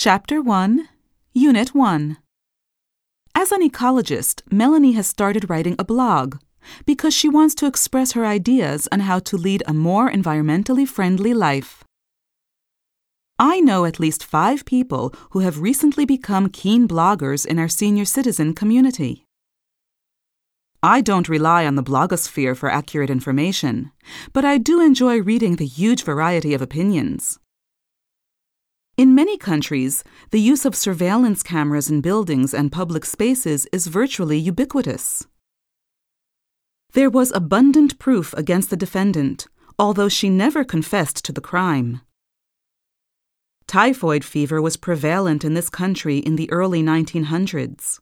Chapter 1, Unit 1. As an ecologist, Melanie has started writing a blog because she wants to express her ideas on how to lead a more environmentally friendly life. I know at least five people who have recently become keen bloggers in our senior citizen community. I don't rely on the blogosphere for accurate information, but I do enjoy reading the huge variety of opinions. In many countries, the use of surveillance cameras in buildings and public spaces is virtually ubiquitous. There was abundant proof against the defendant, although she never confessed to the crime. Typhoid fever was prevalent in this country in the early 1900s.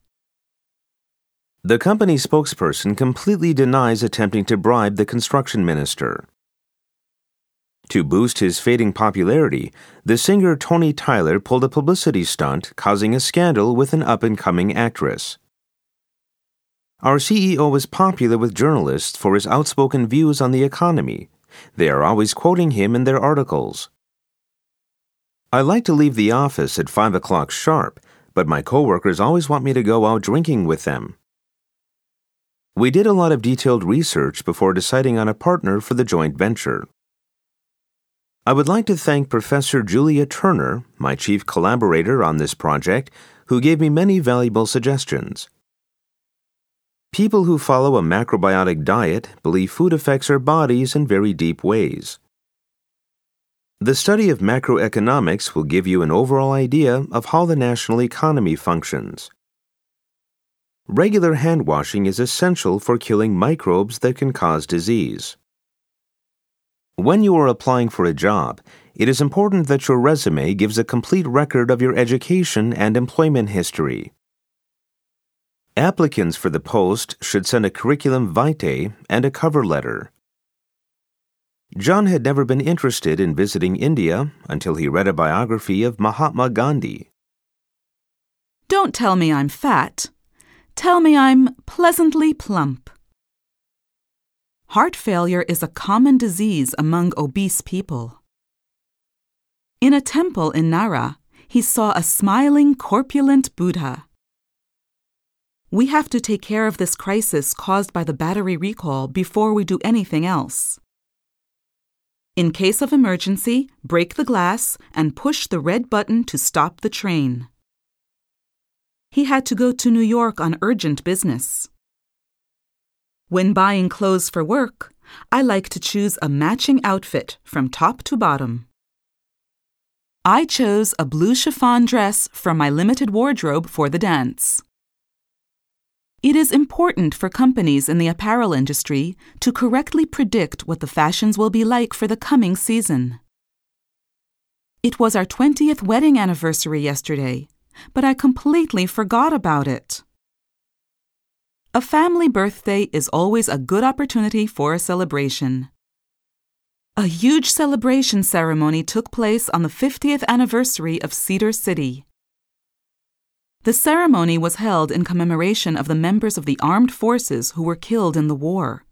The company spokesperson completely denies attempting to bribe the construction minister. To boost his fading popularity, the singer Tony Tyler pulled a publicity stunt, causing a scandal with an up and coming actress. Our CEO is popular with journalists for his outspoken views on the economy. They are always quoting him in their articles. I like to leave the office at 5 o'clock sharp, but my coworkers always want me to go out drinking with them. We did a lot of detailed research before deciding on a partner for the joint venture. I would like to thank Professor Julia Turner, my chief collaborator on this project, who gave me many valuable suggestions. People who follow a macrobiotic diet believe food affects our bodies in very deep ways. The study of macroeconomics will give you an overall idea of how the national economy functions. Regular hand washing is essential for killing microbes that can cause disease. When you are applying for a job, it is important that your resume gives a complete record of your education and employment history. Applicants for the post should send a curriculum vitae and a cover letter. John had never been interested in visiting India until he read a biography of Mahatma Gandhi. Don't tell me I'm fat. Tell me I'm pleasantly plump. Heart failure is a common disease among obese people. In a temple in Nara, he saw a smiling, corpulent Buddha. We have to take care of this crisis caused by the battery recall before we do anything else. In case of emergency, break the glass and push the red button to stop the train. He had to go to New York on urgent business. When buying clothes for work, I like to choose a matching outfit from top to bottom. I chose a blue chiffon dress from my limited wardrobe for the dance. It is important for companies in the apparel industry to correctly predict what the fashions will be like for the coming season. It was our 20th wedding anniversary yesterday, but I completely forgot about it. A family birthday is always a good opportunity for a celebration. A huge celebration ceremony took place on the 50th anniversary of Cedar City. The ceremony was held in commemoration of the members of the armed forces who were killed in the war.